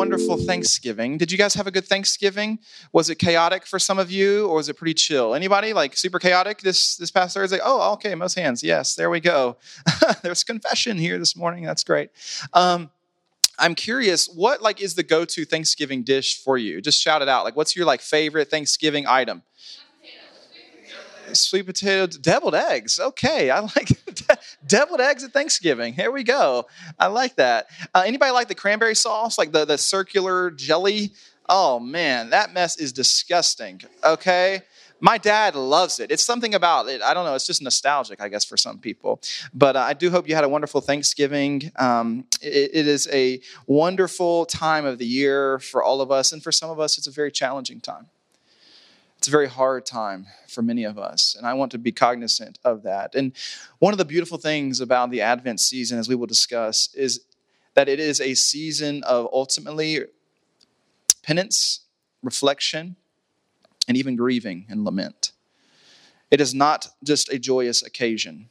wonderful Thanksgiving. Did you guys have a good Thanksgiving? Was it chaotic for some of you, or was it pretty chill? Anybody like super chaotic this this past Thursday? Oh, okay, most hands. Yes, there we go. There's confession here this morning. That's great. Um, I'm curious, what like is the go-to Thanksgiving dish for you? Just shout it out. Like, what's your like favorite Thanksgiving item? Sweet potato, deviled eggs. Okay, I like deviled eggs at Thanksgiving. Here we go. I like that. Uh, anybody like the cranberry sauce, like the the circular jelly? Oh man, that mess is disgusting. Okay. My dad loves it. It's something about it. I don't know. It's just nostalgic, I guess, for some people. But uh, I do hope you had a wonderful Thanksgiving. Um, it, it is a wonderful time of the year for all of us. And for some of us, it's a very challenging time. It's a very hard time for many of us, and I want to be cognizant of that. And one of the beautiful things about the Advent season, as we will discuss, is that it is a season of ultimately penance, reflection, and even grieving and lament. It is not just a joyous occasion.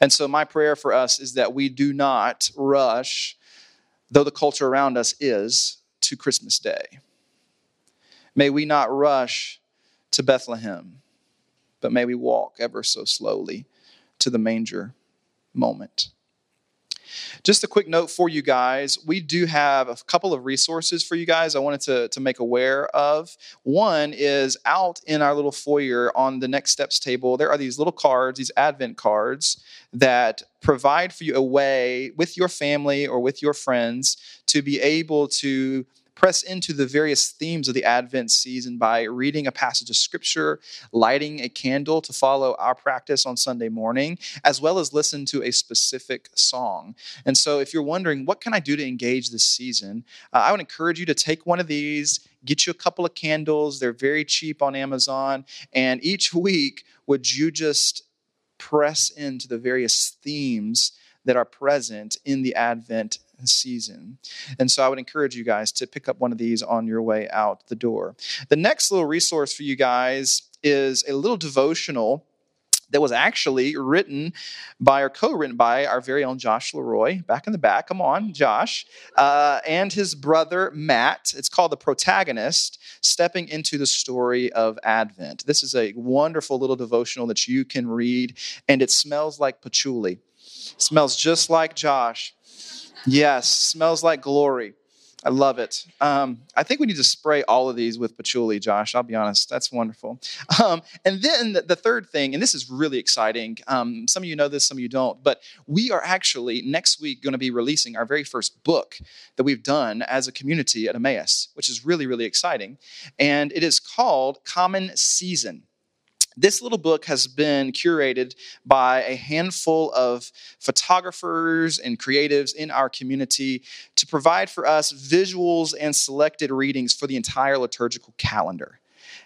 And so, my prayer for us is that we do not rush, though the culture around us is, to Christmas Day May we not rush to Bethlehem, but may we walk ever so slowly to the manger moment. Just a quick note for you guys. We do have a couple of resources for you guys I wanted to, to make aware of. One is out in our little foyer on the next steps table. There are these little cards, these Advent cards, that provide for you a way with your family or with your friends to be able to press into the various themes of the Advent season by reading a passage of scripture, lighting a candle to follow our practice on Sunday morning, as well as listen to a specific song. And so, if you're wondering, what can I do to engage this season? Uh, I would encourage you to take one of these, get you a couple of candles. They're very cheap on Amazon. And each week, would you just press into the various themes that are present in the Advent season. And so I would encourage you guys to pick up one of these on your way out the door. The next little resource for you guys is a little devotional that was actually written by or co-written by our very own Josh Leroy, back in the back. Come on, Josh, uh, and his brother Matt. It's called "The Protagonist: Stepping into the Story of Advent." This is a wonderful little devotional that you can read, and it smells like patchouli. It smells just like Josh. Yes, smells like glory. I love it. Um, I think we need to spray all of these with patchouli, Josh. I'll be honest. That's wonderful. Um, and then the, the, third thing, and this is really exciting. Um, some of you know this, some of you don't, but we are actually next week going to be releasing our very first book that we've done as a community at Emmaus, which is really, really exciting. And it is called Common Season. This little book has been curated by a handful of photographers and creatives in our community to provide for us visuals and selected readings for the entire liturgical calendar.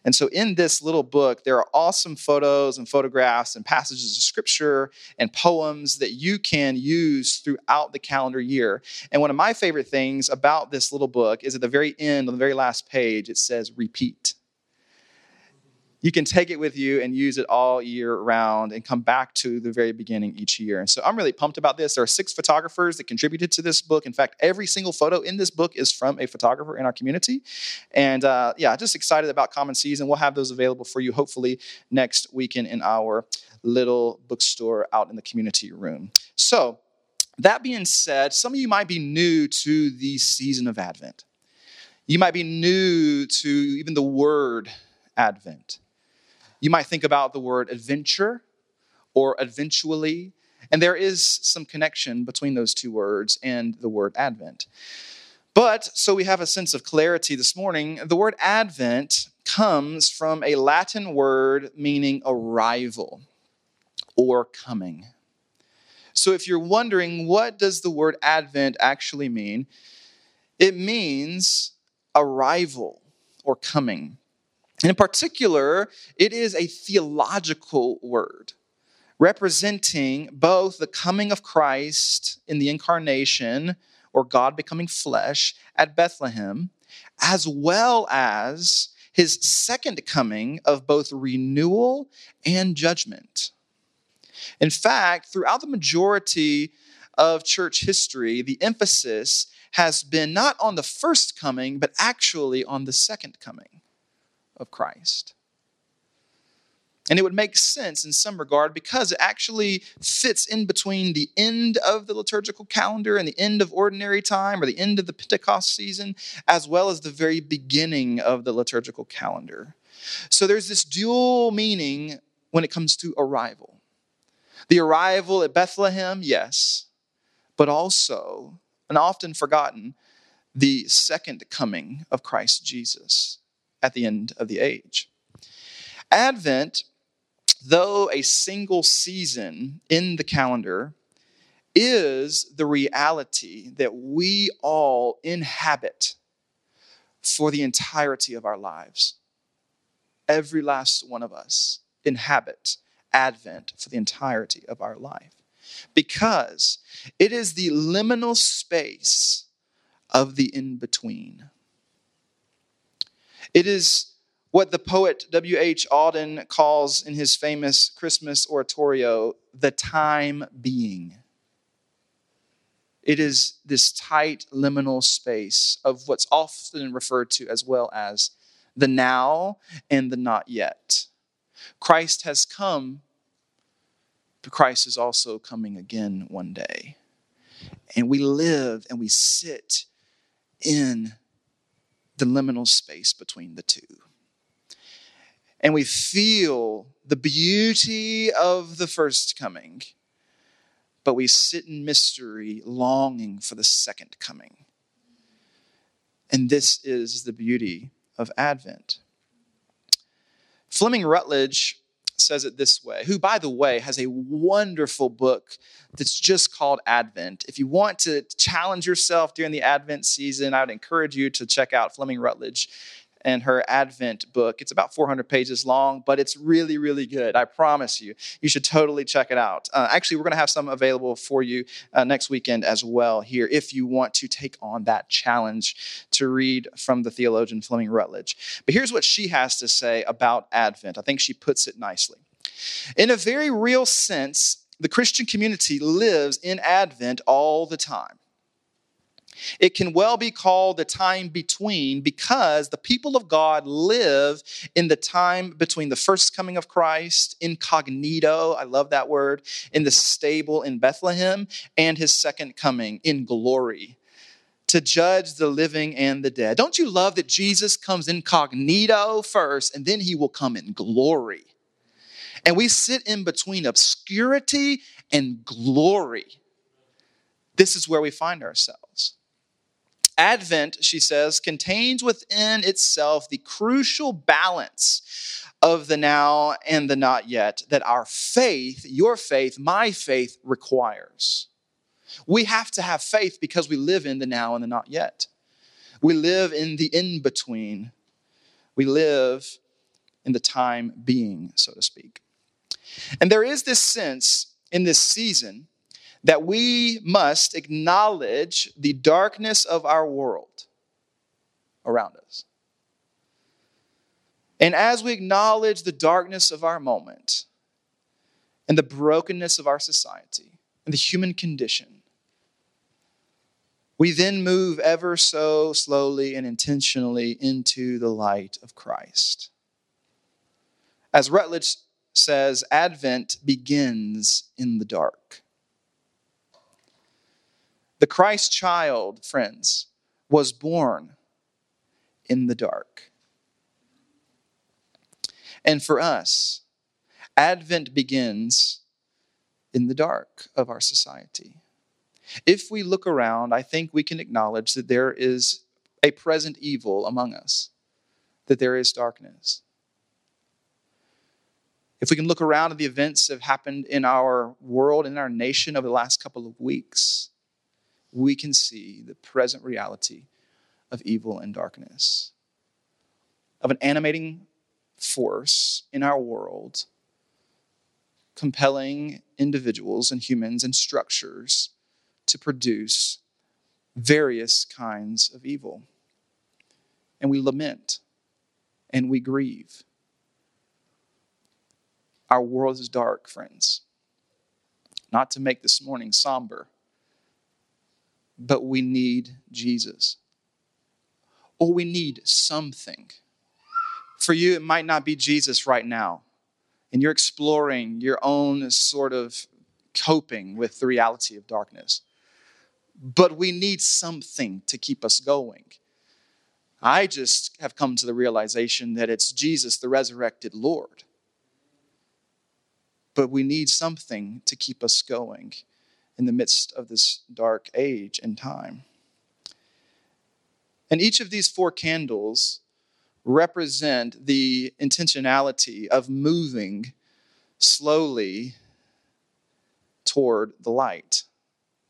And so, in this little book, there are awesome photos and photographs and passages of scripture and poems that you can use throughout the calendar year. And one of my favorite things about this little book is at the very end, on the very last page, it says repeat you can take it with you and use it all year round and come back to the very beginning each year. And so I'm really pumped about this. There are six photographers that contributed to this book. In fact, every single photo in this book is from a photographer in our community. And uh, yeah, just excited about Common Season. We'll have those available for you hopefully next weekend in our little bookstore out in the community room. So, that being said, some of you might be new to the season of Advent. You might be new to even the word Advent. You might think about the word adventure or eventually, and there is some connection between those two words and the word Advent. But so we have a sense of clarity this morning, the word Advent comes from a Latin word meaning arrival or coming. So if you're wondering what does the word Advent actually mean, it means arrival or coming. In particular, it is a theological word representing both the coming of Christ in the incarnation or God becoming flesh at Bethlehem, as well as his second coming of both renewal and judgment. In fact, throughout the majority of church history, the emphasis has been not on the first coming, but actually on the second coming of Christ. And it would make sense in some regard because it actually fits in between the end of the liturgical calendar and the end of ordinary time or the end of the Pentecost season, as well as the very beginning of the liturgical calendar. So there's this dual meaning when it comes to arrival. The arrival at Bethlehem, yes, but also, and often forgotten, the second coming of Christ Jesus at the end of the age. Advent though a single season in the calendar is the reality that we all inhabit for the entirety of our lives. Every last one of us inhabit Advent for the entirety of our life because it is the liminal space of the in between. It is what the poet W.H. Auden calls in his famous Christmas oratorio, the time being. It is this tight liminal space of what's often referred to as well as the now and the not yet. Christ has come, but Christ is also coming again one day. And we live and we sit in the liminal space between the two and we feel the beauty of the first coming, but we sit in mystery, longing for the second coming. And this is the beauty of Advent. Fleming Rutledge says it this way, who, by the way, has a wonderful book that's just called Advent. If you want to challenge yourself during the Advent season, I would encourage you to check out Fleming Rutledge and her Advent book. It's about 400 pages long, but it's really, really good. I promise you. You should totally check it out. Uh, actually, we're going to have some available for you uh, next weekend as well here if you want to take on that challenge to read from the theologian Fleming Rutledge. But here's what she has to say about Advent. I think she puts it nicely. In a very real sense, the Christian community lives in Advent all the time. It can well be called the time between because the people of God live in the time between the first coming of Christ, incognito, I love that word, in the stable in Bethlehem, and his second coming in glory to judge the living and the dead. Don't you love that Jesus comes incognito first and then he will come in glory? And we sit in between obscurity and glory. This is where we find ourselves. Advent, she says, contains within itself the crucial balance of the now and the not yet that our faith, your faith, my faith requires. We have to have faith because we live in the now and the not yet. We live in the in between. We live in the time being, so to speak. And there is this sense in this season that we must acknowledge the darkness of our world around us. And as we acknowledge the darkness of our moment and the brokenness of our society and the human condition, we then move ever so slowly and intentionally into the light of Christ. As Rutledge says, Advent begins in the dark. The Christ child, friends, was born in the dark. And for us, Advent begins in the dark of our society. If we look around, I think we can acknowledge that there is a present evil among us, that there is darkness. If we can look around at the events that have happened in our world, in our nation over the last couple of weeks, we can see the present reality of evil and darkness, of an animating force in our world, compelling individuals and humans and structures to produce various kinds of evil. And we lament and we grieve. Our world is dark, friends. Not to make this morning somber, but we need Jesus. Or we need something. For you, it might not be Jesus right now, and you're exploring your own sort of coping with the reality of darkness. But we need something to keep us going. I just have come to the realization that it's Jesus, the resurrected Lord but we need something to keep us going in the midst of this dark age and time. And each of these four candles represent the intentionality of moving slowly toward the light.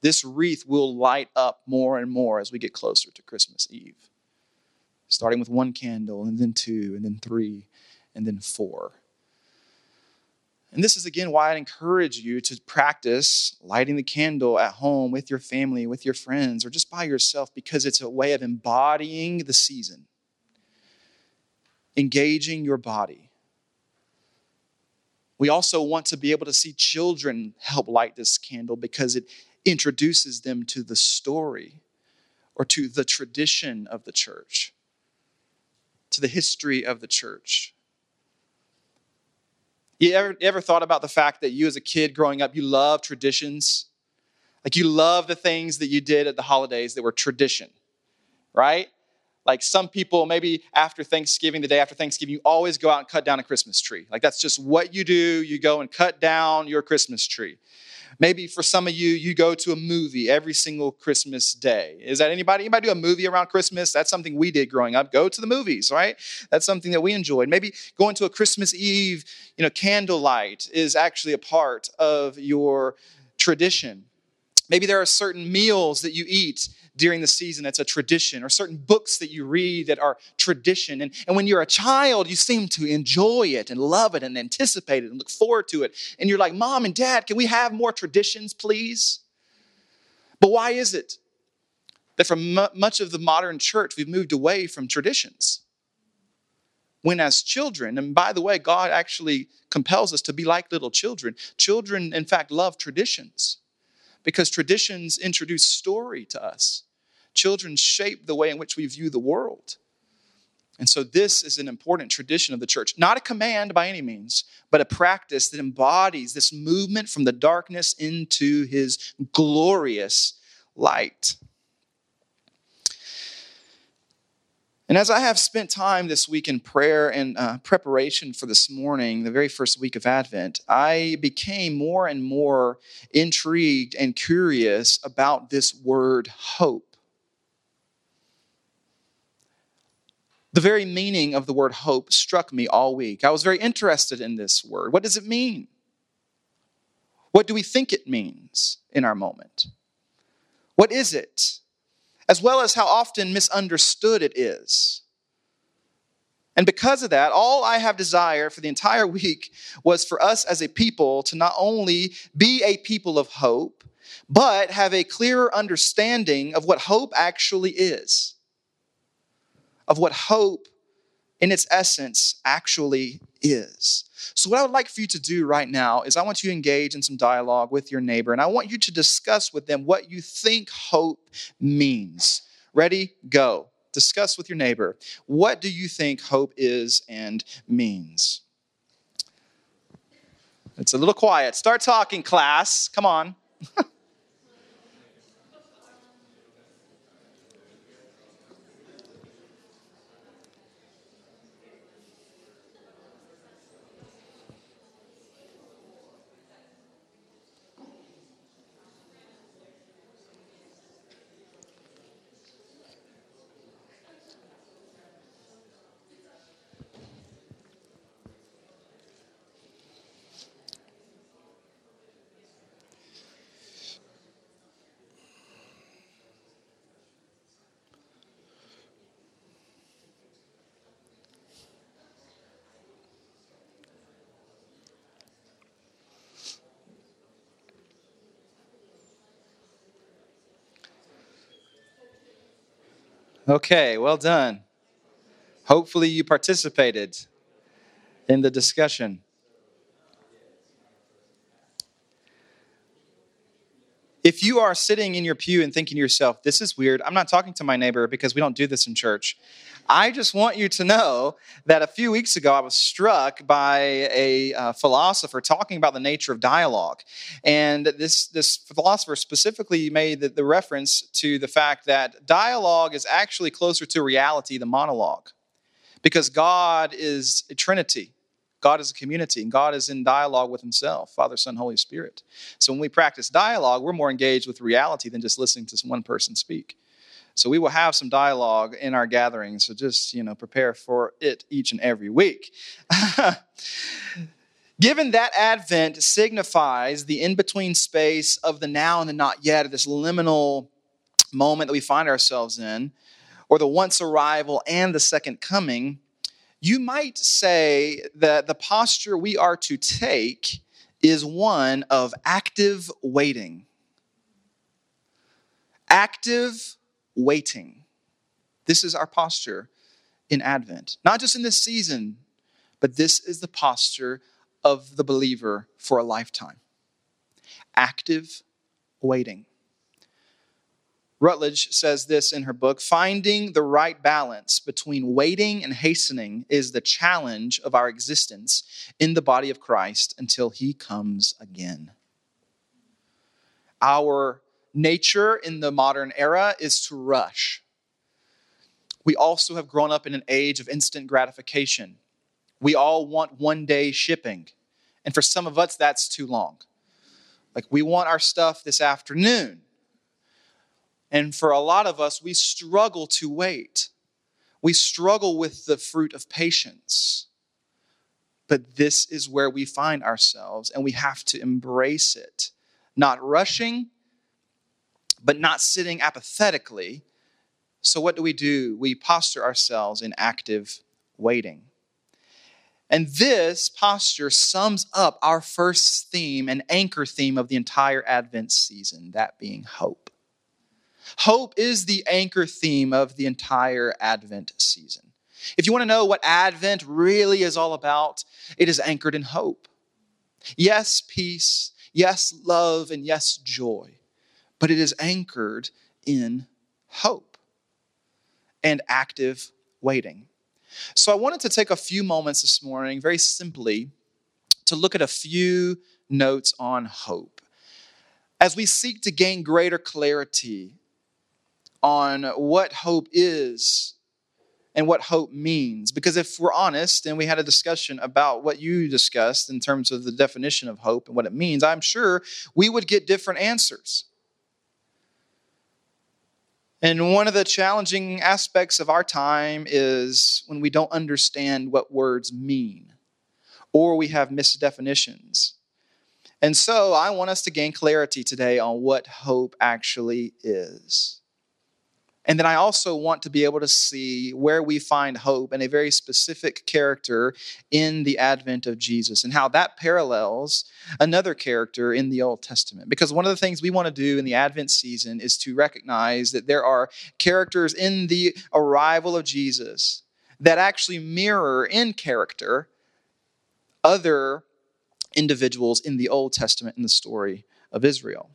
This wreath will light up more and more as we get closer to Christmas Eve, starting with one candle, and then two, and then three, and then four. And this is again why I encourage you to practice lighting the candle at home with your family, with your friends, or just by yourself because it's a way of embodying the season, engaging your body. We also want to be able to see children help light this candle because it introduces them to the story or to the tradition of the church, to the history of the church. You ever, ever thought about the fact that you, as a kid growing up, you love traditions? Like you love the things that you did at the holidays that were tradition, right? Like some people, maybe after Thanksgiving, the day after Thanksgiving, you always go out and cut down a Christmas tree. Like that's just what you do. You go and cut down your Christmas tree. Maybe for some of you, you go to a movie every single Christmas day. Is that anybody? Anybody do a movie around Christmas? That's something we did growing up. Go to the movies, right? That's something that we enjoyed. Maybe going to a Christmas Eve, you know, candlelight is actually a part of your tradition. Maybe there are certain meals that you eat during the season that's a tradition, or certain books that you read that are tradition. And, and when you're a child, you seem to enjoy it and love it and anticipate it and look forward to it. And you're like, Mom and Dad, can we have more traditions, please? But why is it that from much of the modern church, we've moved away from traditions? When, as children, and by the way, God actually compels us to be like little children, children, in fact, love traditions because traditions introduce story to us. Children shape the way in which we view the world. And so, this is an important tradition of the church. Not a command by any means, but a practice that embodies this movement from the darkness into his glorious light. And as I have spent time this week in prayer and uh, preparation for this morning, the very first week of Advent, I became more and more intrigued and curious about this word hope. The very meaning of the word hope struck me all week. I was very interested in this word. What does it mean? What do we think it means in our moment? What is it? As well as how often misunderstood it is. And because of that, all I have desired for the entire week was for us as a people to not only be a people of hope, but have a clearer understanding of what hope actually is, of what hope in its essence actually is. So, what I would like for you to do right now is I want you to engage in some dialogue with your neighbor, and I want you to discuss with them what you think hope means. Ready? Go. Discuss with your neighbor. What do you think hope is and means? It's a little quiet. Start talking, class. Come on. Okay, well done. Hopefully, you participated in the discussion. If you are sitting in your pew and thinking to yourself, this is weird, I'm not talking to my neighbor because we don't do this in church. I just want you to know that a few weeks ago I was struck by a uh, philosopher talking about the nature of dialogue. And this, this philosopher specifically made the, the reference to the fact that dialogue is actually closer to reality than monologue because God is a trinity. God is a community, and God is in dialogue with Himself, Father, Son, Holy Spirit. So when we practice dialogue, we're more engaged with reality than just listening to one person speak. So we will have some dialogue in our gatherings. So just, you know, prepare for it each and every week. Given that Advent signifies the in between space of the now and the not yet, this liminal moment that we find ourselves in, or the once arrival and the second coming, you might say that the posture we are to take is one of active waiting. Active waiting. This is our posture in Advent. Not just in this season, but this is the posture of the believer for a lifetime. Active waiting. Rutledge says this in her book Finding the right balance between waiting and hastening is the challenge of our existence in the body of Christ until he comes again. Our nature in the modern era is to rush. We also have grown up in an age of instant gratification. We all want one day shipping. And for some of us, that's too long. Like, we want our stuff this afternoon. And for a lot of us, we struggle to wait. We struggle with the fruit of patience. But this is where we find ourselves, and we have to embrace it. Not rushing, but not sitting apathetically. So, what do we do? We posture ourselves in active waiting. And this posture sums up our first theme and anchor theme of the entire Advent season, that being hope. Hope is the anchor theme of the entire Advent season. If you want to know what Advent really is all about, it is anchored in hope. Yes, peace. Yes, love. And yes, joy. But it is anchored in hope and active waiting. So I wanted to take a few moments this morning, very simply, to look at a few notes on hope. As we seek to gain greater clarity on what hope is and what hope means. Because if we're honest, and we had a discussion about what you discussed in terms of the definition of hope and what it means, I'm sure we would get different answers. And one of the challenging aspects of our time is when we don't understand what words mean or we have misdefinitions. And so I want us to gain clarity today on what hope actually is. And then I also want to be able to see where we find hope in a very specific character in the advent of Jesus and how that parallels another character in the Old Testament. Because one of the things we want to do in the Advent season is to recognize that there are characters in the arrival of Jesus that actually mirror in character other individuals in the Old Testament in the story of Israel.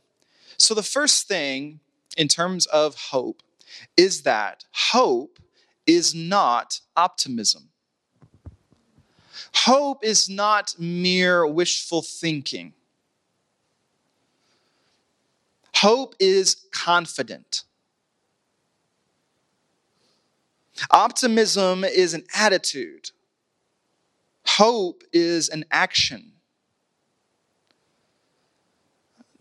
So the first thing in terms of hope is that hope is not optimism. Hope is not mere wishful thinking. Hope is confident. Optimism is an attitude. Hope is an action.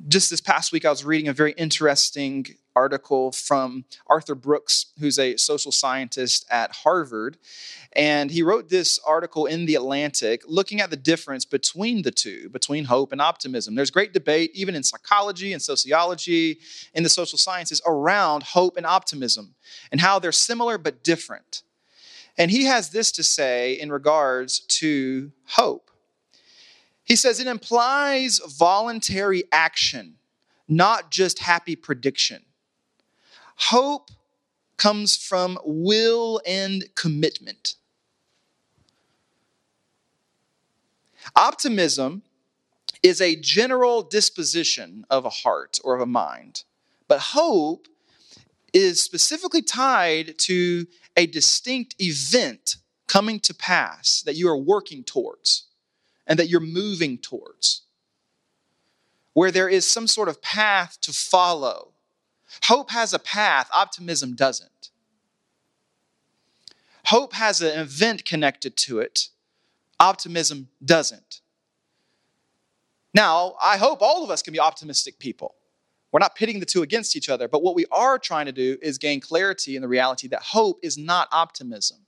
Just this past week, I was reading a very interesting article from Arthur Brooks, who's a social scientist at Harvard. And he wrote this article in The Atlantic looking at the difference between the two, between hope and optimism. There's great debate, even in psychology and sociology, in the social sciences, around hope and optimism and how they're similar but different. And he has this to say in regards to hope. He says it implies voluntary action, not just happy prediction. Hope comes from will and commitment. Optimism is a general disposition of a heart or of a mind, but hope is specifically tied to a distinct event coming to pass that you are working towards and that you're moving towards, where there is some sort of path to follow. Hope has a path, optimism doesn't. Hope has an event connected to it, optimism doesn't. Now, I hope all of us can be optimistic people. We're not pitting the two against each other, but what we are trying to do is gain clarity in the reality that hope is not optimism.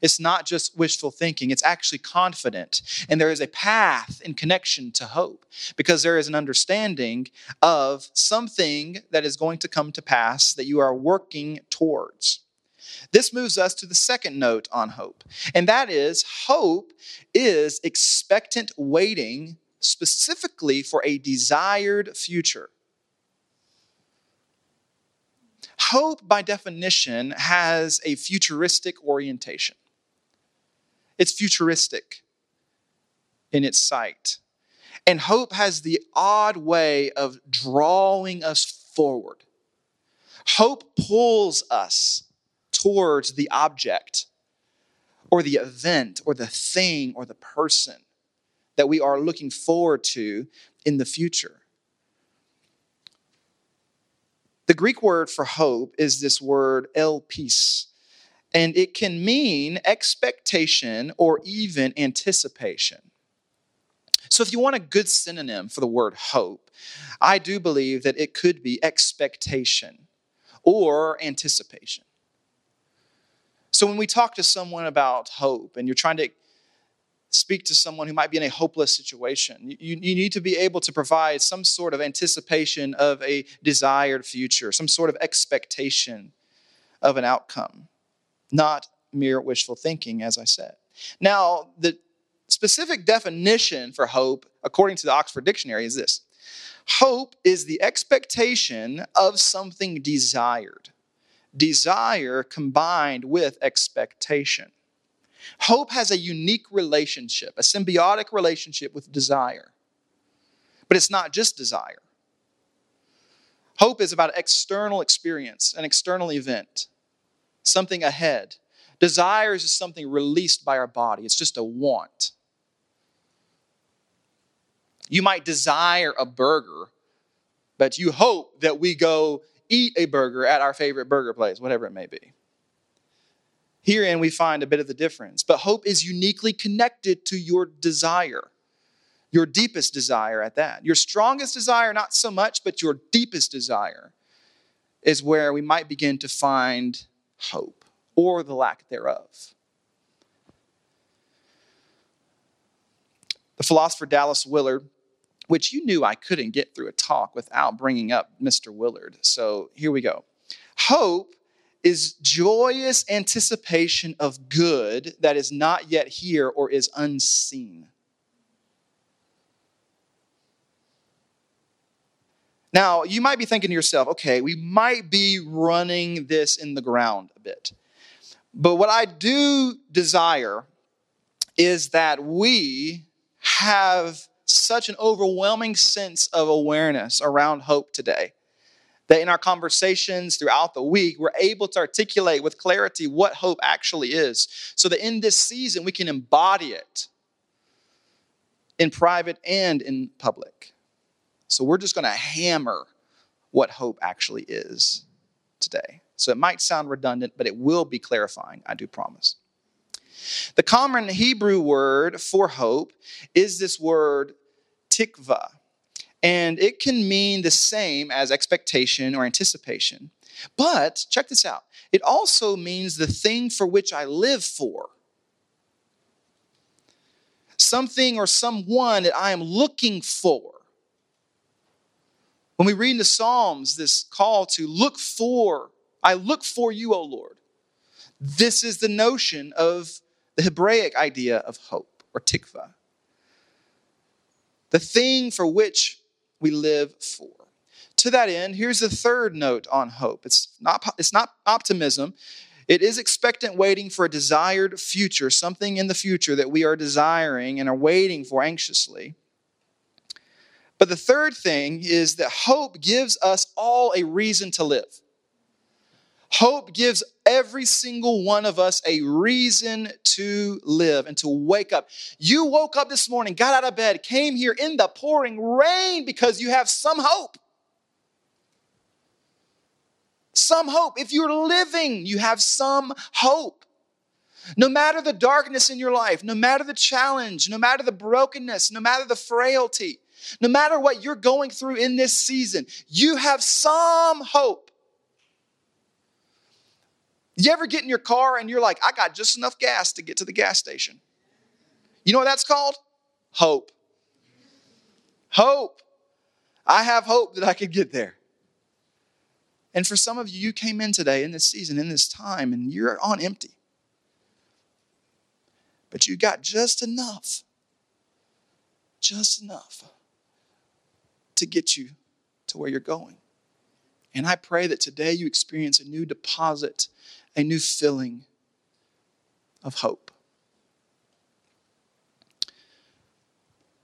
It's not just wishful thinking, it's actually confident. And there is a path in connection to hope because there is an understanding of something that is going to come to pass that you are working towards. This moves us to the second note on hope, and that is hope is expectant waiting specifically for a desired future. Hope, by definition, has a futuristic orientation. It's futuristic in its sight. And hope has the odd way of drawing us forward. Hope pulls us towards the object or the event or the thing or the person that we are looking forward to in the future. The Greek word for hope is this word elpis, and it can mean expectation or even anticipation. So, if you want a good synonym for the word hope, I do believe that it could be expectation or anticipation. So, when we talk to someone about hope and you're trying to speak to someone who might be in a hopeless situation. You, you need to be able to provide some sort of anticipation of a desired future, some sort of expectation of an outcome, not mere wishful thinking, as I said. Now, the specific definition for hope, according to the Oxford Dictionary, is this Hope is the expectation of something desired, desire combined with expectation. Hope has a unique relationship, a symbiotic relationship with desire. But it's not just desire. Hope is about external experience, an external event, something ahead. Desires is something released by our body, it's just a want. You might desire a burger, but you hope that we go eat a burger at our favorite burger place, whatever it may be. Herein, we find a bit of the difference. But hope is uniquely connected to your desire, your deepest desire at that. Your strongest desire, not so much, but your deepest desire is where we might begin to find hope or the lack thereof. The philosopher Dallas Willard, which you knew I couldn't get through a talk without bringing up Mr. Willard. So here we go. Hope is joyous anticipation of good that is not yet here or is unseen. Now, you might be thinking to yourself, okay, we might be running this in the ground a bit. But what I do desire is that we have such an overwhelming sense of awareness around hope today that in our conversations throughout the week, we're able to articulate with clarity what hope actually is, so that in this season we can embody it in private and in public. So we're just going to hammer what hope actually is today. So it might sound redundant, but it will be clarifying, I do promise. The common Hebrew word for hope is this word tikva. And it can mean the same as expectation or anticipation. But check this out it also means the thing for which I live for. Something or someone that I am looking for. When we read in the Psalms this call to look for, I look for you, O Lord. This is the notion of the Hebraic idea of hope or tikva. The thing for which we live for. To that end, here's the third note on hope. It's not, it's not optimism. It is expectant waiting for a desired future, something in the future that we are desiring and are waiting for anxiously. But the third thing is that hope gives us all a reason to live. Hope gives every single one of us a reason to live and to wake up. You woke up this morning, got out of bed, came here in the pouring rain because you have some hope. Some hope. If you're living, you have some hope. No matter the darkness in your life, no matter the challenge, no matter the brokenness, no matter the frailty, no matter what you're going through in this season, you have some hope. You ever get in your car and you're like, I got just enough gas to get to the gas station? You know what that's called? Hope. Hope. I have hope that I could get there. And for some of you, you came in today in this season, in this time, and you're on empty. But you got just enough, just enough to get you to where you're going. And I pray that today you experience a new deposit, a new filling of hope.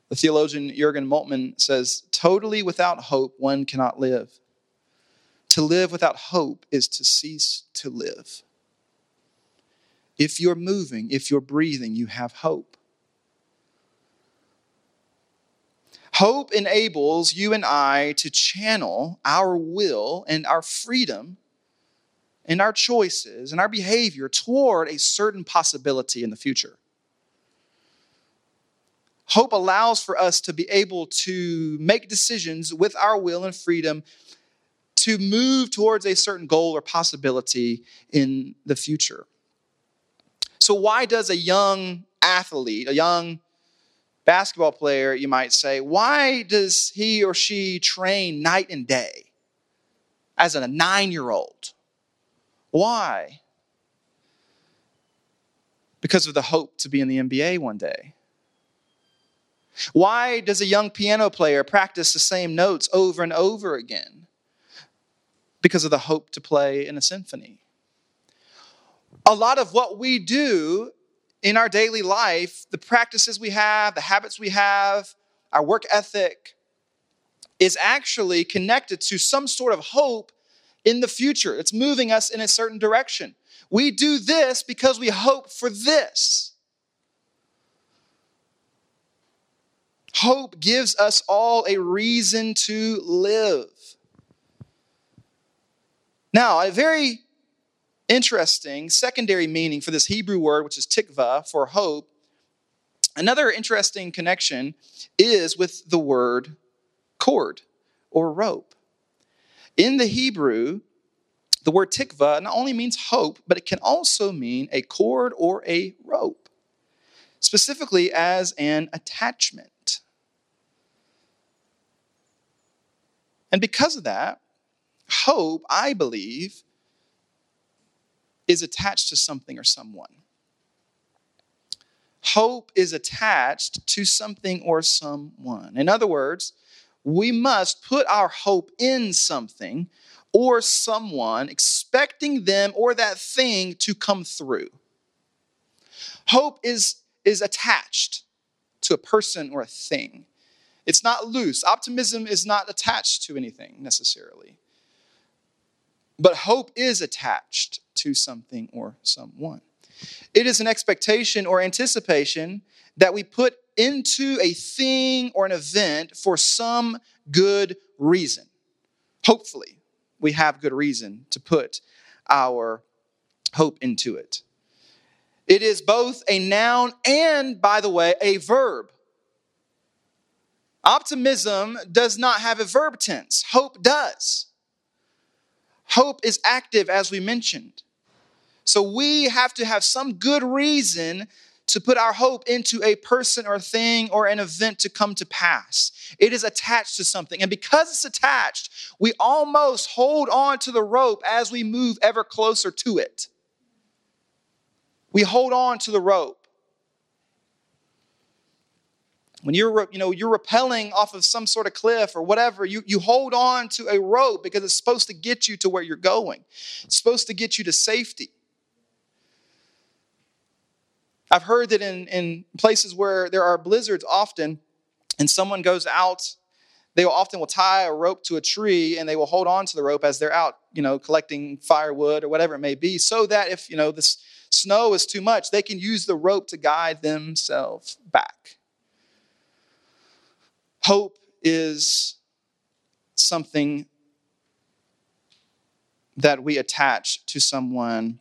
The theologian Jurgen Moltmann says, Totally without hope, one cannot live. To live without hope is to cease to live. If you're moving, if you're breathing, you have hope. Hope enables you and I to channel our will and our freedom and our choices and our behavior toward a certain possibility in the future. Hope allows for us to be able to make decisions with our will and freedom to move towards a certain goal or possibility in the future. So, why does a young athlete, a young basketball player, you might say, why does he or she train night and day as a nine year old? Why? Because of the hope to be in the NBA one day. Why does a young piano player practice the same notes over and over again? Because of the hope to play in a symphony. A lot of what we do in our daily life, the practices we have, the habits we have, our work ethic is actually connected to some sort of hope in the future. It's moving us in a certain direction. We do this because we hope for this. Hope gives us all a reason to live. Now, a very interesting secondary meaning for this Hebrew word, which is tikva, for hope. Another interesting connection is with the word cord or rope. In the Hebrew, the word tikva not only means hope, but it can also mean a cord or a rope, specifically as an attachment. And because of that, hope, I believe, is attached to something or someone. Hope is attached to something or someone. In other words, we must put our hope in something or someone, expecting them or that thing to come through. Hope is, is attached to a person or a thing. It's not loose. Optimism is not attached to anything necessarily. But hope is attached to something or someone. It is an expectation or anticipation that we put into a thing or an event for some good reason. Hopefully, we have good reason to put our hope into it. It is both a noun and, by the way, a verb. Optimism does not have a verb tense, hope does. Hope is active, as we mentioned. So we have to have some good reason to put our hope into a person or thing or an event to come to pass. It is attached to something. And because it's attached, we almost hold on to the rope as we move ever closer to it. We hold on to the rope. When you're you know you're rappelling off of some sort of cliff or whatever you, you hold on to a rope because it's supposed to get you to where you're going. It's supposed to get you to safety. I've heard that in, in places where there are blizzards often and someone goes out they will often will tie a rope to a tree and they will hold on to the rope as they're out you know collecting firewood or whatever it may be so that if you know this snow is too much they can use the rope to guide themselves back Hope is something that we attach to someone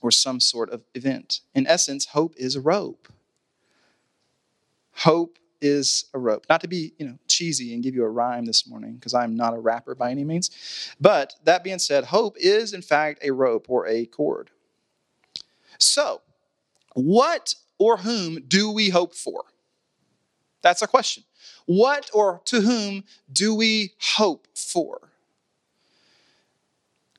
or some sort of event. In essence, hope is a rope. Hope is a rope. Not to be, you know, cheesy and give you a rhyme this morning because I'm not a rapper by any means. But that being said, hope is in fact a rope or a cord. So, what or whom do we hope for? That's a question. What or to whom do we hope for?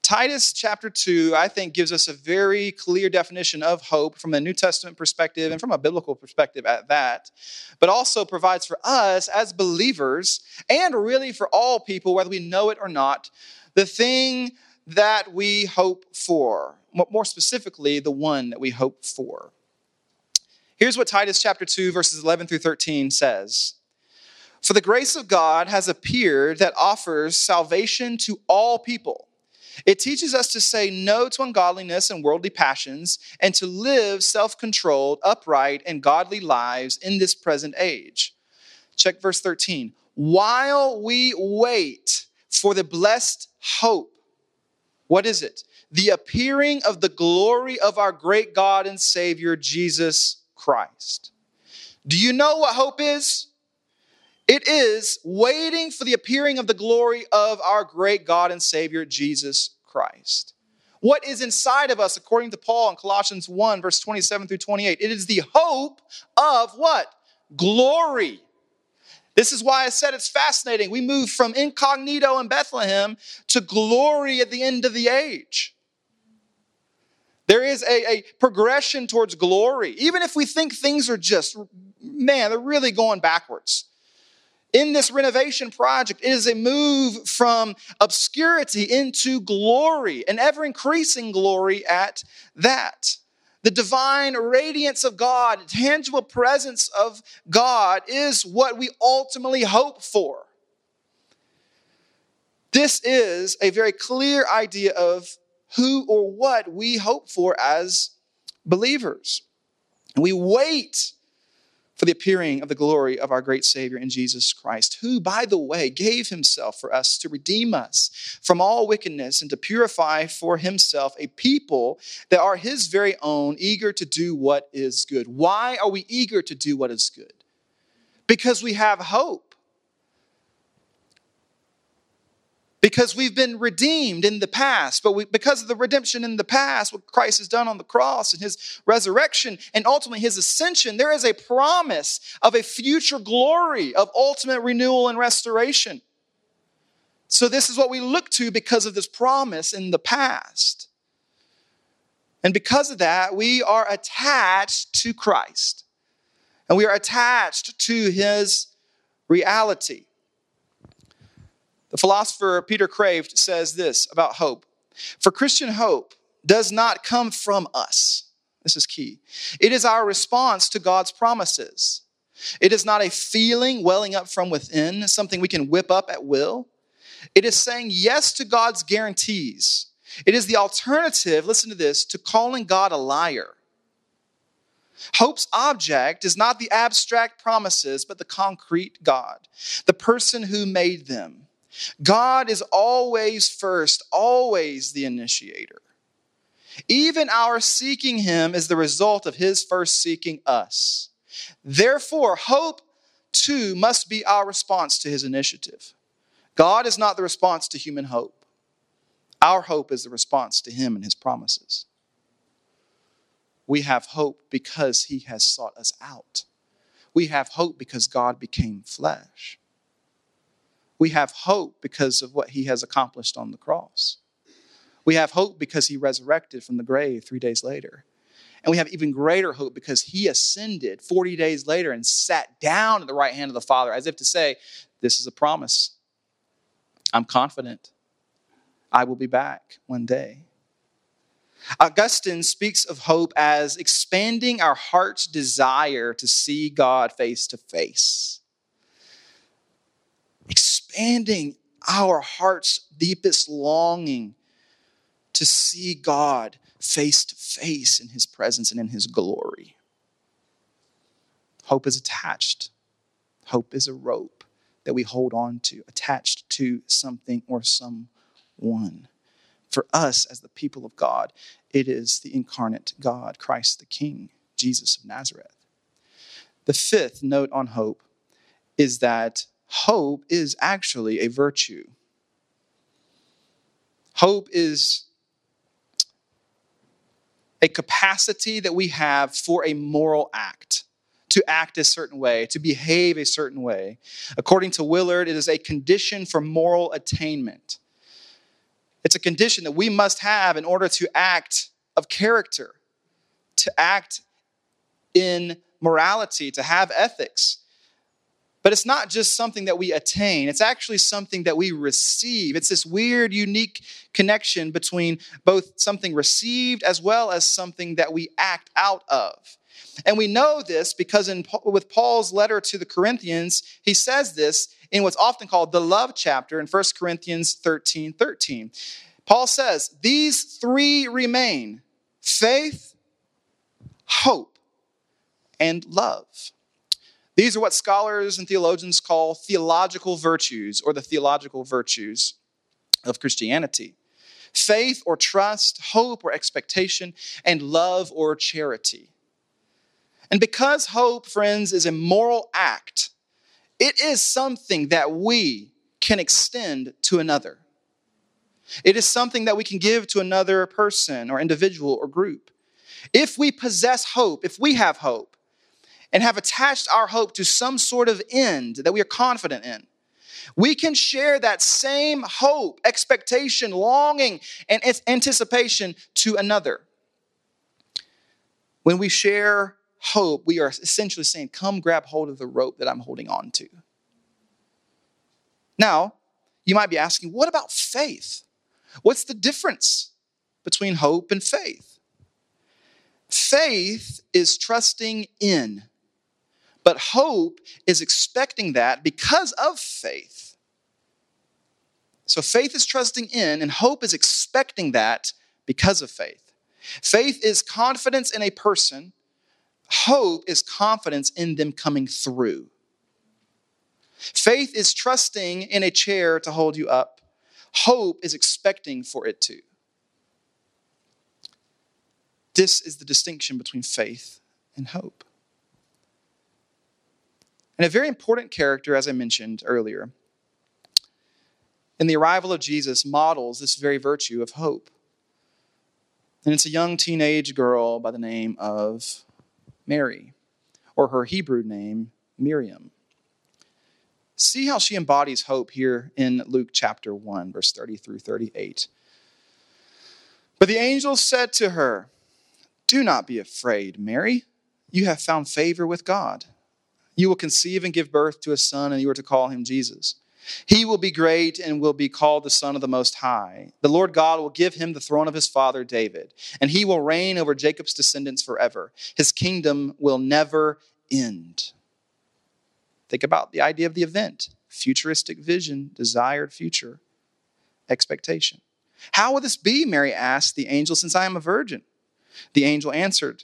Titus chapter 2, I think, gives us a very clear definition of hope from a New Testament perspective and from a biblical perspective at that, but also provides for us as believers and really for all people, whether we know it or not, the thing that we hope for. More specifically, the one that we hope for. Here's what Titus chapter 2, verses 11 through 13 says for the grace of God has appeared that offers salvation to all people. It teaches us to say no to ungodliness and worldly passions and to live self controlled, upright, and godly lives in this present age. Check verse 13. While we wait for the blessed hope, what is it? The appearing of the glory of our great God and Savior, Jesus Christ. Do you know what hope is? It is waiting for the appearing of the glory of our great God and Savior, Jesus Christ. What is inside of us, according to Paul in Colossians 1, verse 27 through 28? It is the hope of what? Glory. This is why I said it's fascinating. We move from incognito in Bethlehem to glory at the end of the age. There is a, a, progression towards glory. Even if we think things are just, man, they're really going backwards in this renovation project, it is a move from obscurity into glory, an ever increasing glory at that. The divine radiance of God, tangible presence of God is what we ultimately hope for. This is a very clear idea of who or what we hope for as believers. We wait for the appearing of the glory of our great Savior in Jesus Christ, who, by the way, gave himself for us to redeem us from all wickedness and to purify for himself a people that are his very own, eager to do what is good. Why are we eager to do what is good? Because we have hope. Because we've been redeemed in the past, but we, because of the redemption in the past, what Christ has done on the cross and his resurrection and ultimately his ascension, there is a promise of a future glory of ultimate renewal and restoration. So, this is what we look to because of this promise in the past. And because of that, we are attached to Christ and we are attached to his reality. The philosopher Peter Kreeft says this about hope For Christian hope does not come from us. This is key. It is our response to God's promises. It is not a feeling welling up from within, something we can whip up at will. It is saying yes to God's guarantees. It is the alternative, listen to this, to calling God a liar. Hope's object is not the abstract promises, but the concrete God, the person who made them. God is always first, always the initiator. Even our seeking Him is the result of His first seeking us. Therefore, hope too must be our response to His initiative. God is not the response to human hope, our hope is the response to Him and His promises. We have hope because He has sought us out. We have hope because God became flesh. We have hope because of what he has accomplished on the cross. We have hope because he resurrected from the grave three days later. And we have even greater hope because he ascended 40 days later and sat down at the right hand of the Father, as if to say, This is a promise. I'm confident. I will be back one day. Augustine speaks of hope as expanding our heart's desire to see God face to face. Expanding our heart's deepest longing to see God face to face in his presence and in his glory. Hope is attached. Hope is a rope that we hold on to, attached to something or someone. For us, as the people of God, it is the incarnate God, Christ the King, Jesus of Nazareth. The fifth note on hope is that hope is actually a virtue. Hope is a capacity that we have for a moral act, to act a certain way, to behave a certain way. According to Willard, it is a condition for moral attainment. It's a condition that we must have in order to act of character, to act in morality, to have ethics. But it's not just something that we attain, it's actually something that we receive. It's this weird, unique connection between both something received as well as something that we act out of. And we know this because in, with Paul's letter to the Corinthians, he says this in what's often called the love chapter in 1 Corinthians 13 13. Paul says, These three remain faith, hope, and love. These are what scholars and theologians call theological virtues or the theological virtues of Christianity faith or trust, hope or expectation, and love or charity. And because hope, friends, is a moral act, it is something that we can extend to another. It is something that we can give to another person or individual or group. If we possess hope, if we have hope, and have attached our hope to some sort of end that we are confident in, we can share that same hope, expectation, longing, and anticipation to another. When we share hope, we are essentially saying, Come grab hold of the rope that I'm holding on to. Now, you might be asking, What about faith? What's the difference between hope and faith? Faith is trusting in but hope is expecting that because of faith. So faith is trusting in, and hope is expecting that because of faith. Faith is confidence in a person, hope is confidence in them coming through. Faith is trusting in a chair to hold you up, hope is expecting for it to. This is the distinction between faith and hope. And a very important character, as I mentioned earlier, in the arrival of Jesus models this very virtue of hope. And it's a young teenage girl by the name of Mary, or her Hebrew name, Miriam. See how she embodies hope here in Luke chapter 1, verse 30 through 38. But the angel said to her, Do not be afraid, Mary. You have found favor with God. You will conceive and give birth to a son, and you are to call him Jesus. He will be great and will be called the Son of the Most High. The Lord God will give him the throne of his father David, and he will reign over Jacob's descendants forever. His kingdom will never end. Think about the idea of the event futuristic vision, desired future, expectation. How will this be? Mary asked the angel, since I am a virgin. The angel answered,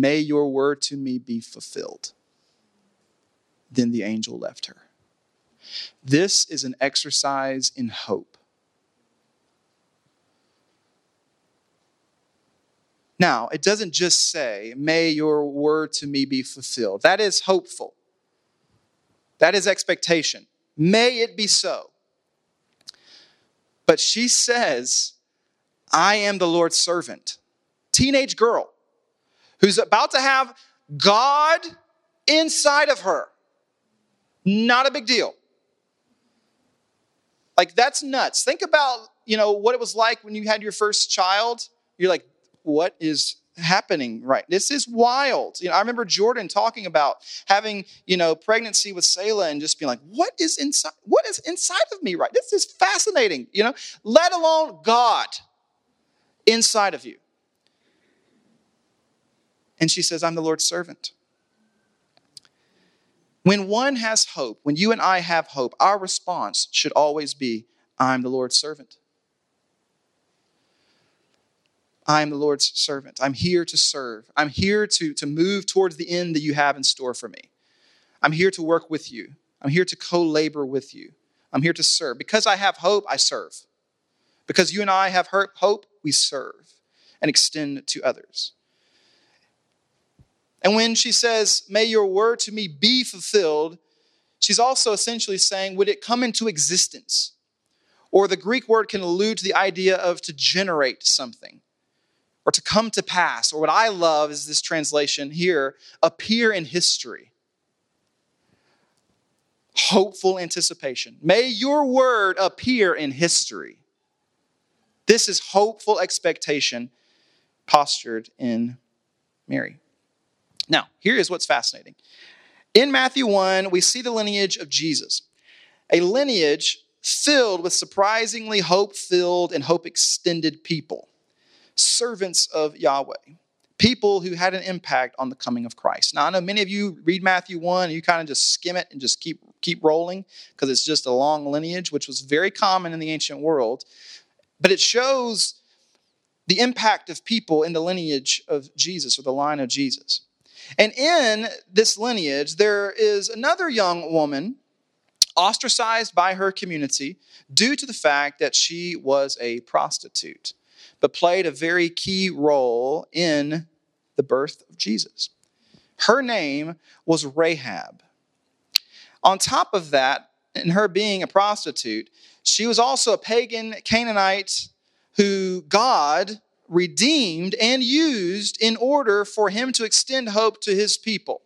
May your word to me be fulfilled. Then the angel left her. This is an exercise in hope. Now, it doesn't just say, May your word to me be fulfilled. That is hopeful, that is expectation. May it be so. But she says, I am the Lord's servant. Teenage girl who's about to have God inside of her. Not a big deal. Like that's nuts. Think about, you know, what it was like when you had your first child. You're like, what is happening right this is wild you know i remember jordan talking about having you know pregnancy with selah and just being like what is inside what is inside of me right this is fascinating you know let alone god inside of you and she says i'm the lord's servant when one has hope, when you and I have hope, our response should always be, I'm the Lord's servant. I am the Lord's servant. I'm here to serve. I'm here to, to move towards the end that you have in store for me. I'm here to work with you. I'm here to co labor with you. I'm here to serve. Because I have hope, I serve. Because you and I have hope, we serve and extend to others. And when she says, May your word to me be fulfilled, she's also essentially saying, Would it come into existence? Or the Greek word can allude to the idea of to generate something or to come to pass. Or what I love is this translation here appear in history. Hopeful anticipation. May your word appear in history. This is hopeful expectation postured in Mary. Now, here is what's fascinating. In Matthew 1, we see the lineage of Jesus, a lineage filled with surprisingly hope filled and hope extended people, servants of Yahweh, people who had an impact on the coming of Christ. Now, I know many of you read Matthew 1 and you kind of just skim it and just keep, keep rolling because it's just a long lineage, which was very common in the ancient world. But it shows the impact of people in the lineage of Jesus or the line of Jesus. And in this lineage, there is another young woman ostracized by her community due to the fact that she was a prostitute, but played a very key role in the birth of Jesus. Her name was Rahab. On top of that, in her being a prostitute, she was also a pagan Canaanite who God redeemed and used in order for him to extend hope to his people.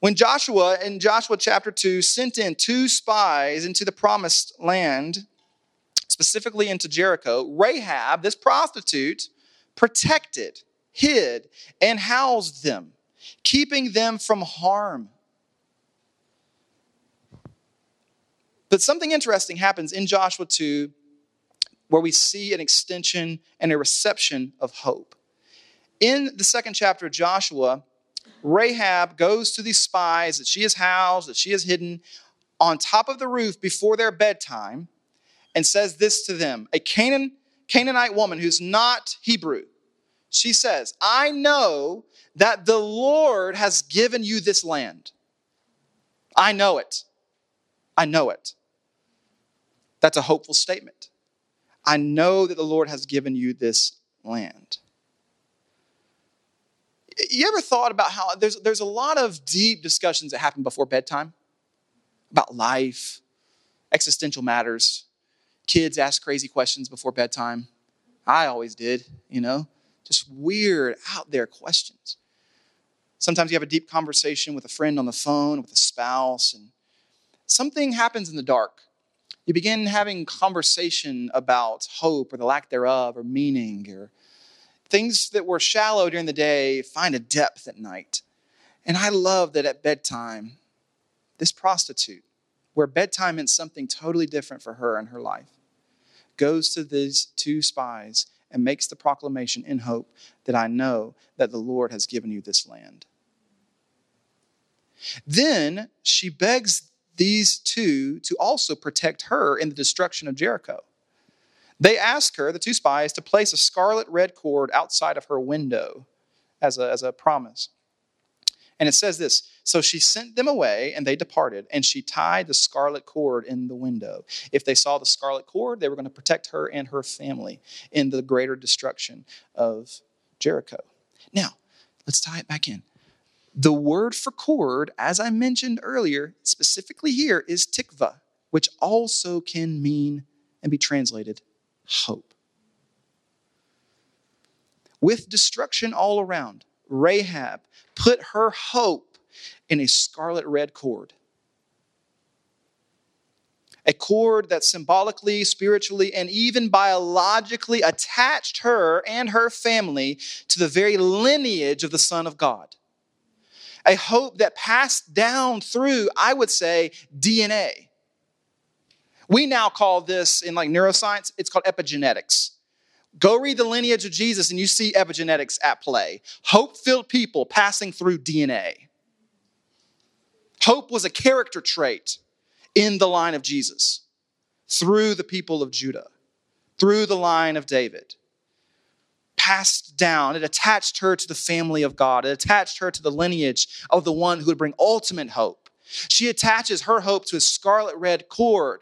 When Joshua, in Joshua chapter 2, sent in two spies into the promised land, specifically into Jericho, Rahab, this prostitute, protected, hid, and housed them, keeping them from harm. But something interesting happens in Joshua 2 where we see an extension and a reception of hope. In the second chapter of Joshua, Rahab goes to these spies that she has housed, that she has hidden on top of the roof before their bedtime, and says this to them a Canaan, Canaanite woman who's not Hebrew. She says, I know that the Lord has given you this land. I know it. I know it. That's a hopeful statement. I know that the Lord has given you this land. You ever thought about how there's, there's a lot of deep discussions that happen before bedtime about life, existential matters? Kids ask crazy questions before bedtime. I always did, you know, just weird, out there questions. Sometimes you have a deep conversation with a friend on the phone, with a spouse, and something happens in the dark you begin having conversation about hope or the lack thereof or meaning or things that were shallow during the day find a depth at night. And I love that at bedtime, this prostitute, where bedtime meant something totally different for her in her life, goes to these two spies and makes the proclamation in hope that I know that the Lord has given you this land. Then she begs these two to also protect her in the destruction of Jericho. They ask her, the two spies, to place a scarlet red cord outside of her window as a, as a promise. And it says this So she sent them away, and they departed, and she tied the scarlet cord in the window. If they saw the scarlet cord, they were going to protect her and her family in the greater destruction of Jericho. Now, let's tie it back in. The word for cord, as I mentioned earlier, specifically here, is tikva, which also can mean and be translated hope. With destruction all around, Rahab put her hope in a scarlet red cord. A cord that symbolically, spiritually, and even biologically attached her and her family to the very lineage of the Son of God. A hope that passed down through, I would say, DNA. We now call this in like neuroscience, it's called epigenetics. Go read the lineage of Jesus and you see epigenetics at play. Hope filled people passing through DNA. Hope was a character trait in the line of Jesus through the people of Judah, through the line of David. Passed down, it attached her to the family of God, it attached her to the lineage of the one who would bring ultimate hope. She attaches her hope to a scarlet red cord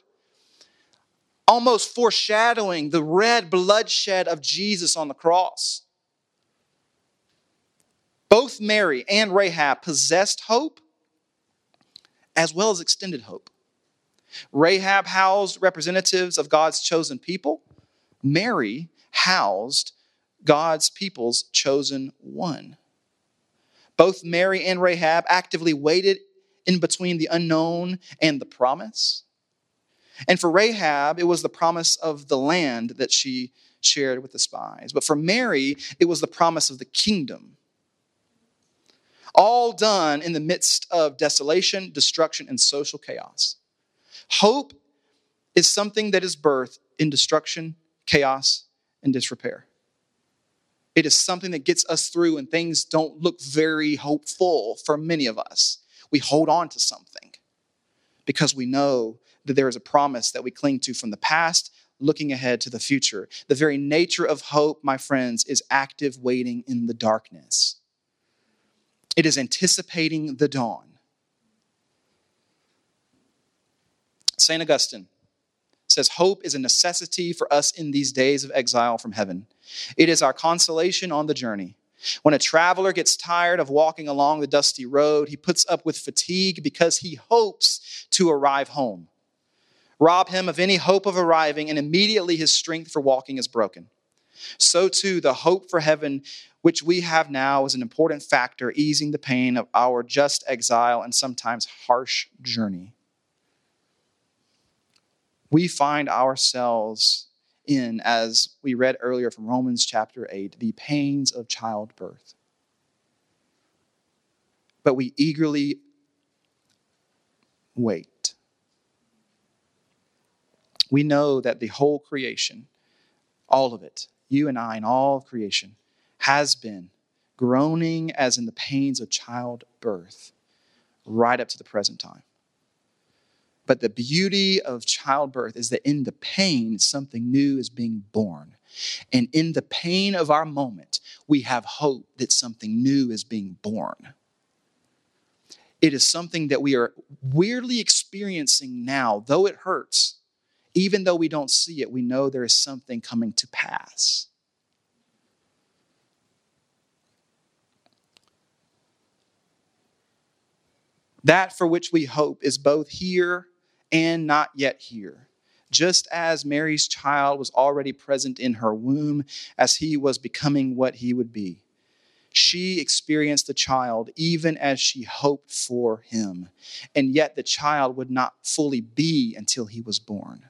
almost foreshadowing the red bloodshed of Jesus on the cross. Both Mary and Rahab possessed hope as well as extended hope. Rahab housed representatives of God's chosen people. Mary housed God's people's chosen one. Both Mary and Rahab actively waited in between the unknown and the promise. And for Rahab, it was the promise of the land that she shared with the spies. But for Mary, it was the promise of the kingdom. All done in the midst of desolation, destruction, and social chaos. Hope is something that is birthed in destruction, chaos, and disrepair. It is something that gets us through when things don't look very hopeful for many of us. We hold on to something because we know that there is a promise that we cling to from the past, looking ahead to the future. The very nature of hope, my friends, is active waiting in the darkness. It is anticipating the dawn. St. Augustine says, Hope is a necessity for us in these days of exile from heaven. It is our consolation on the journey. When a traveler gets tired of walking along the dusty road, he puts up with fatigue because he hopes to arrive home rob him of any hope of arriving, and immediately his strength for walking is broken. So, too, the hope for heaven, which we have now, is an important factor, easing the pain of our just exile and sometimes harsh journey. We find ourselves in, as we read earlier from Romans chapter 8, the pains of childbirth. But we eagerly wait we know that the whole creation, all of it, you and I and all of creation, has been groaning as in the pains of childbirth right up to the present time. But the beauty of childbirth is that in the pain, something new is being born. And in the pain of our moment, we have hope that something new is being born. It is something that we are weirdly experiencing now, though it hurts even though we don't see it, we know there is something coming to pass. That for which we hope is both here and not yet here. Just as Mary's child was already present in her womb as he was becoming what he would be. She experienced the child even as she hoped for him, and yet the child would not fully be until he was born.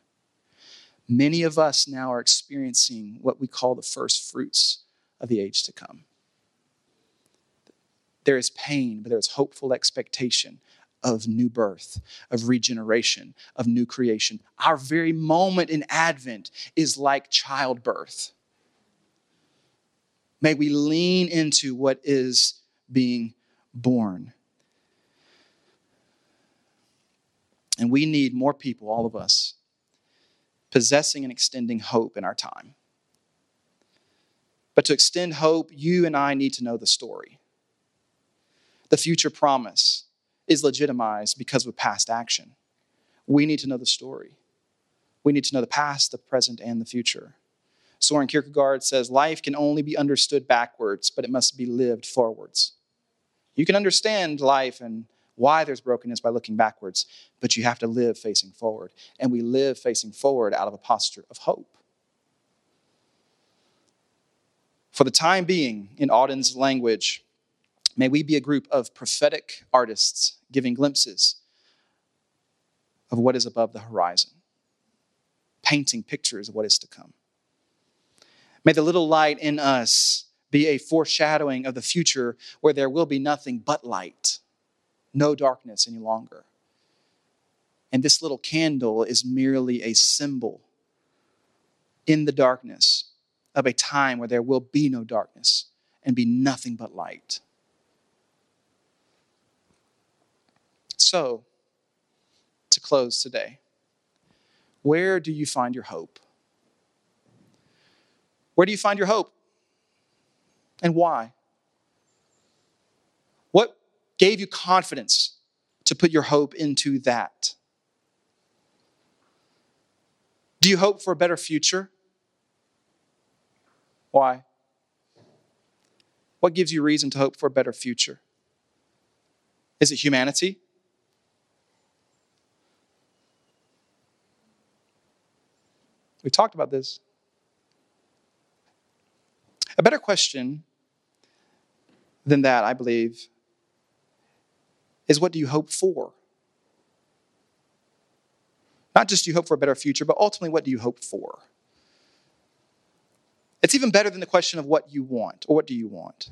Many of us now are experiencing what we call the first fruits of the age to come. There is pain, but there is hopeful expectation of new birth, of regeneration, of new creation. Our very moment in Advent is like childbirth. May we lean into what is being born. And we need more people, all of us, possessing and extending hope in our time. But to extend hope, you and I need to know the story. The future promise is legitimized because of past action. We need to know the story. We need to know the past, the present, and the future. Soren Kierkegaard says life can only be understood backwards, but it must be lived forwards. You can understand life and why there's brokenness by looking backwards, but you have to live facing forward. And we live facing forward out of a posture of hope. For the time being, in Auden's language, may we be a group of prophetic artists giving glimpses of what is above the horizon, painting pictures of what is to come. May the little light in us be a foreshadowing of the future where there will be nothing but light, no darkness any longer. And this little candle is merely a symbol in the darkness of a time where there will be no darkness and be nothing but light. So, to close today, where do you find your hope? Where do you find your hope? And why? What gave you confidence to put your hope into that? Do you hope for a better future? Why? What gives you reason to hope for a better future? Is it humanity? We talked about this. A better question than that, I believe, is what do you hope for? Not just do you hope for a better future, but ultimately, what do you hope for? It's even better than the question of what you want or what do you want.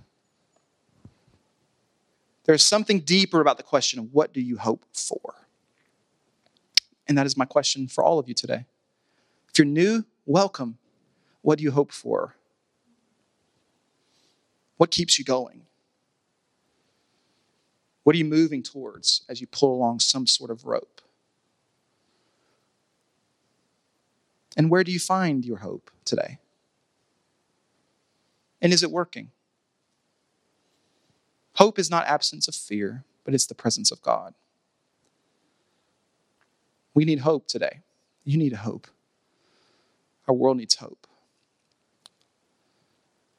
There's something deeper about the question of what do you hope for? And that is my question for all of you today. If you're new, welcome. What do you hope for? What keeps you going? What are you moving towards as you pull along some sort of rope? And where do you find your hope today? And is it working? Hope is not absence of fear, but it's the presence of God. We need hope today. You need a hope. Our world needs hope.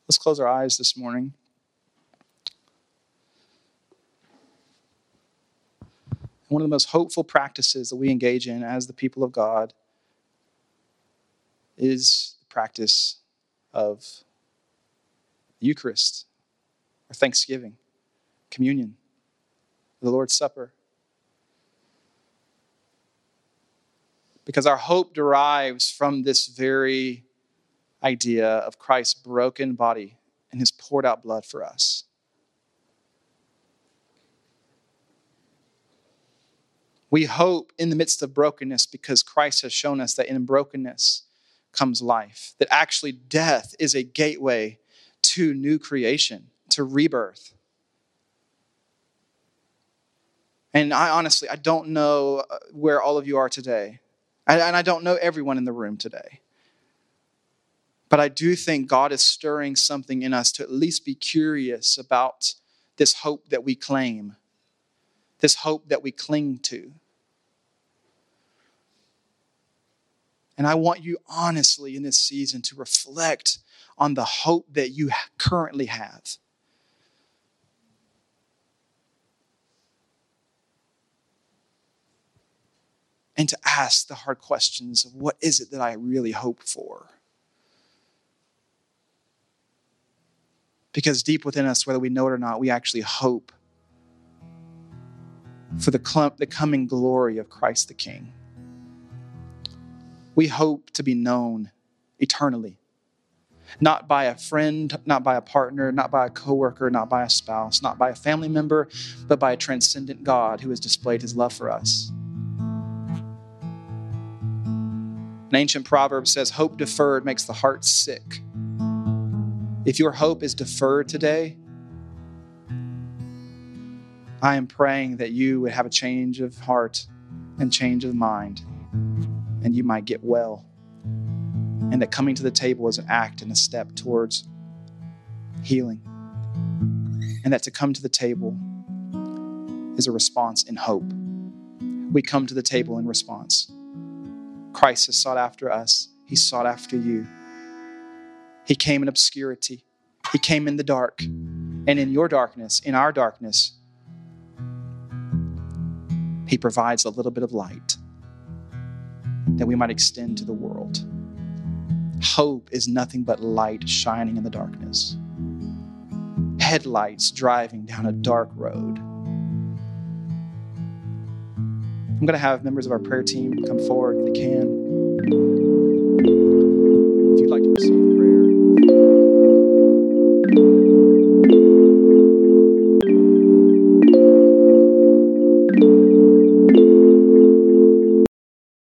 Let's close our eyes this morning. One of the most hopeful practices that we engage in as the people of God is the practice of Eucharist or Thanksgiving, communion, the Lord's Supper. Because our hope derives from this very idea of Christ's broken body and his poured out blood for us. We hope in the midst of brokenness because Christ has shown us that in brokenness comes life, that actually death is a gateway to new creation, to rebirth. And I honestly, I don't know uh, where all of you are today. And I don't know everyone in the room today. But I do think God is stirring something in us to at least be curious about this hope that we claim, this hope that we cling to. And I want you honestly in this season to reflect on the hope that you currently have. And to ask the hard questions of what is it that I really hope for? Because deep within us, whether we know it or not, we actually hope for the, the coming glory of Christ the King. We hope to be known eternally not by a friend, not by a partner, not by a coworker, not by a spouse, not by a family member, but by a transcendent God who has displayed his love for us. An ancient proverb says, Hope deferred makes the heart sick. If your hope is deferred today, I am praying that you would have a change of heart and change of mind, and you might get well and that coming to the table is an act and a step towards healing. And that to come to the table is a response in hope. We come to the table in response. Christ has sought after us, He sought after you. He came in obscurity, He came in the dark. And in your darkness, in our darkness, He provides a little bit of light that we might extend to the world. Hope is nothing but light shining in the darkness, headlights driving down a dark road. I'm going to have members of our prayer team come forward if they can.